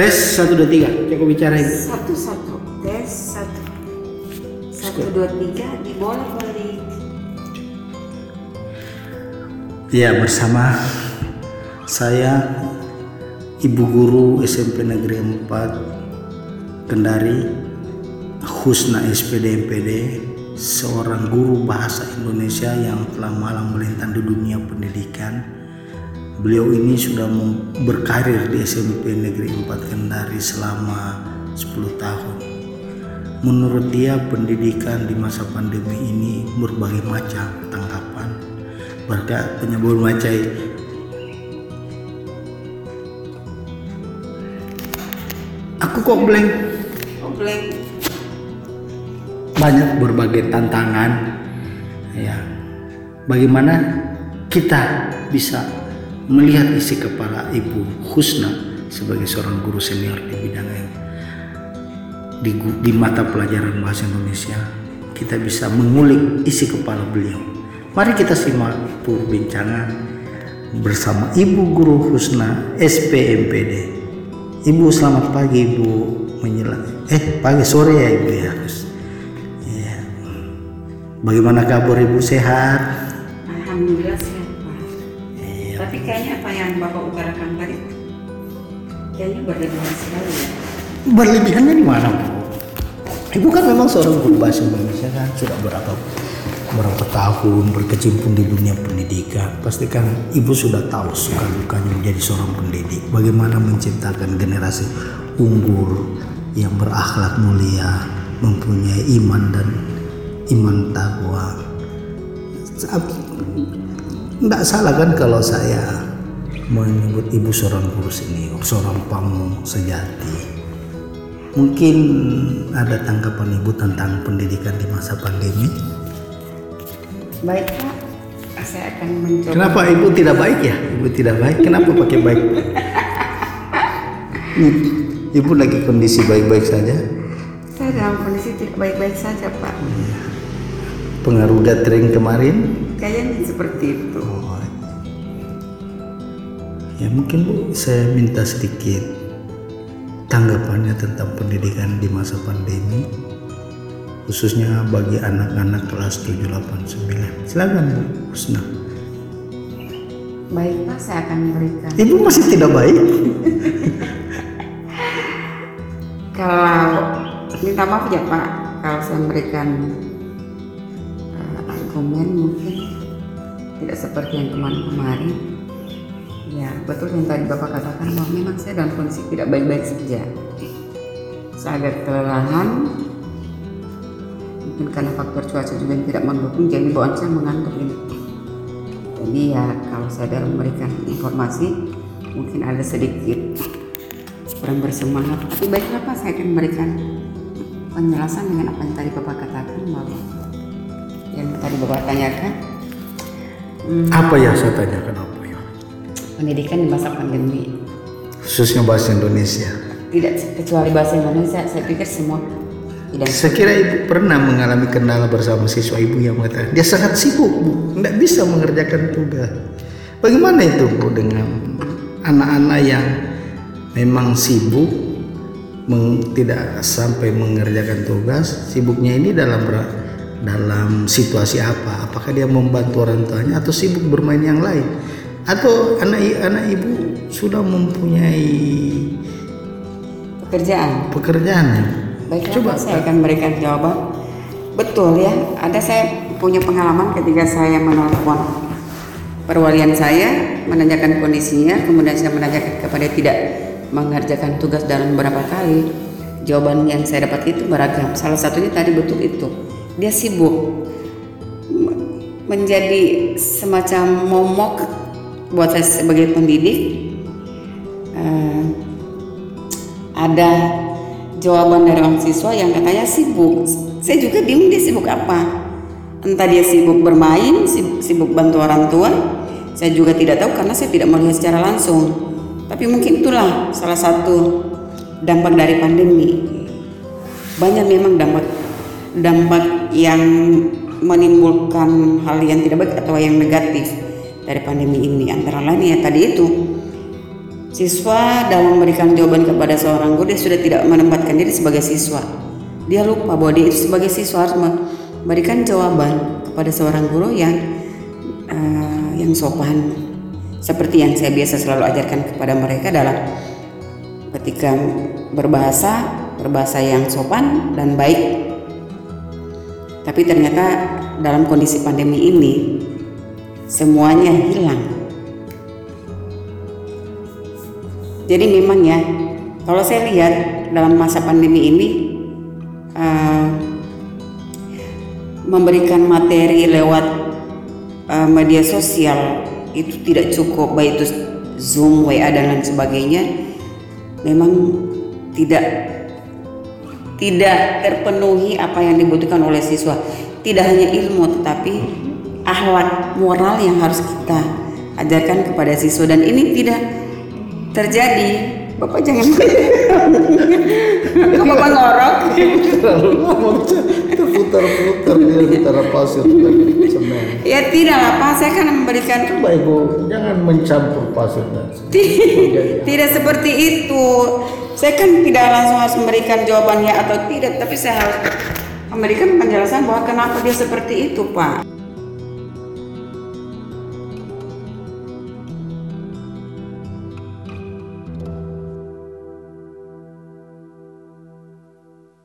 Tes satu dua tiga. Cek bicara ini. Satu satu tes satu satu dua tiga dibolak balik. Ya bersama saya Ibu Guru SMP Negeri 4 Kendari Husna SPD MPD seorang guru bahasa Indonesia yang telah malang melintang di dunia pendidikan. Beliau ini sudah berkarir di SMP Negeri 4 Kendari selama 10 tahun. Menurut dia pendidikan di masa pandemi ini berbagai macam tanggapan. Berkat penyebut macai. Aku kok blank. Oh blank. banyak berbagai tantangan. Ya. Bagaimana kita bisa melihat isi kepala ibu Husna sebagai seorang guru senior di bidang yang di, di mata pelajaran bahasa Indonesia kita bisa mengulik isi kepala beliau mari kita simak perbincangan bersama ibu guru Husna SPMPD ibu selamat pagi ibu menjelang eh pagi sore ya ibu ya Iya. Bagaimana kabar ibu sehat? Alhamdulillah sehat. Tapi kayaknya apa yang Bapak utarakan tadi kayaknya berlebihan sekali ya. Berlebihannya di mana bu? Ibu kan memang seorang guru bahasa Indonesia kan sudah berapa berapa tahun berkecimpung di dunia pendidikan. Pasti kan ibu sudah tahu suka dukanya menjadi seorang pendidik. Bagaimana menciptakan generasi unggul yang berakhlak mulia, mempunyai iman dan iman takwa. Tidak salah kan kalau saya menyebut ibu seorang guru senior, seorang pamong sejati. Mungkin ada tanggapan ibu tentang pendidikan di masa pandemi. Baik Pak, saya akan mencoba. Kenapa ibu tidak baik ya? Ibu tidak baik. Kenapa pakai baik? Ibu lagi kondisi baik-baik saja. Saya dalam kondisi tidak baik-baik saja Pak. Pengaruh gathering kemarin. Kayaknya seperti itu. Oh. Ya mungkin bu, saya minta sedikit tanggapannya tentang pendidikan di masa pandemi khususnya bagi anak-anak kelas 7, 8, 9 silakan Bu Husna Baik Pak, saya akan memberikan. Ibu masih tidak baik Kalau minta maaf ya Pak, kalau saya memberikan argumen mungkin tidak seperti yang kemarin-kemarin. Ya betul yang tadi Bapak katakan bahwa memang saya dalam kondisi tidak baik-baik saja. Saya agak kelelahan, mungkin karena faktor cuaca juga yang tidak mendukung, jadi bawaan saya mengantuk ini. Jadi ya kalau saya dalam memberikan informasi mungkin ada sedikit kurang bersemangat tapi baiklah Pak saya akan memberikan penjelasan dengan apa yang tadi Bapak katakan bahwa yang tadi Bapak tanyakan. Hmm, apa ya saya tanyakan apa ya pendidikan di masa pandemi. Khususnya bahasa Indonesia. Tidak kecuali bahasa Indonesia saya pikir semua tidak saya kira ibu pernah mengalami kendala bersama siswa ibu yang mengatakan dia sangat sibuk bu. Tidak bisa mengerjakan tugas. Bagaimana itu bu dengan anak-anak yang memang sibuk meng- tidak sampai mengerjakan tugas? Sibuknya ini dalam dalam situasi apa? Apakah dia membantu orang tuanya atau sibuk bermain yang lain? Atau anak anak ibu sudah mempunyai pekerjaan? pekerjaan? Baiklah Coba, saya akan memberikan jawaban? Betul ya ada saya punya pengalaman ketika saya menelpon. Perwalian saya menanyakan kondisinya kemudian saya menanyakan kepada tidak mengerjakan tugas dalam beberapa kali. Jawaban yang saya dapat itu beragam. Salah satunya tadi betul itu dia sibuk menjadi semacam momok buat saya sebagai pendidik Eh, ada jawaban dari orang siswa yang katanya sibuk. Saya juga bingung dia sibuk apa. Entah dia sibuk bermain, sibuk, sibuk bantu orang tua. Saya juga tidak tahu karena saya tidak melihat secara langsung. Tapi mungkin itulah salah satu dampak dari pandemi. Banyak memang dampak dampak yang menimbulkan hal yang tidak baik atau yang negatif dari pandemi ini. Antara lain ya tadi itu siswa dalam memberikan jawaban kepada seorang guru dia sudah tidak menempatkan diri sebagai siswa dia lupa bahwa dia itu sebagai siswa harus memberikan jawaban kepada seorang guru yang uh, yang sopan seperti yang saya biasa selalu ajarkan kepada mereka dalam ketika berbahasa berbahasa yang sopan dan baik tapi ternyata dalam kondisi pandemi ini semuanya hilang. Jadi memang ya, kalau saya lihat dalam masa pandemi ini uh, memberikan materi lewat uh, media sosial itu tidak cukup baik itu Zoom, WA dan lain sebagainya memang tidak tidak terpenuhi apa yang dibutuhkan oleh siswa. Tidak hanya ilmu tetapi akhlak moral yang harus kita ajarkan kepada siswa dan ini tidak terjadi. Bapak jangan Bapak ngorok terlalu ngomong. Terputar-putar dia bicara pasir semen. Ya tidak lah Pak. Saya kan memberikan coba ibu jangan mencampur pasir dan semen. Tidak seperti itu. Saya kan tidak langsung harus memberikan jawabannya atau tidak tapi saya harus memberikan penjelasan bahwa kenapa dia seperti itu Pak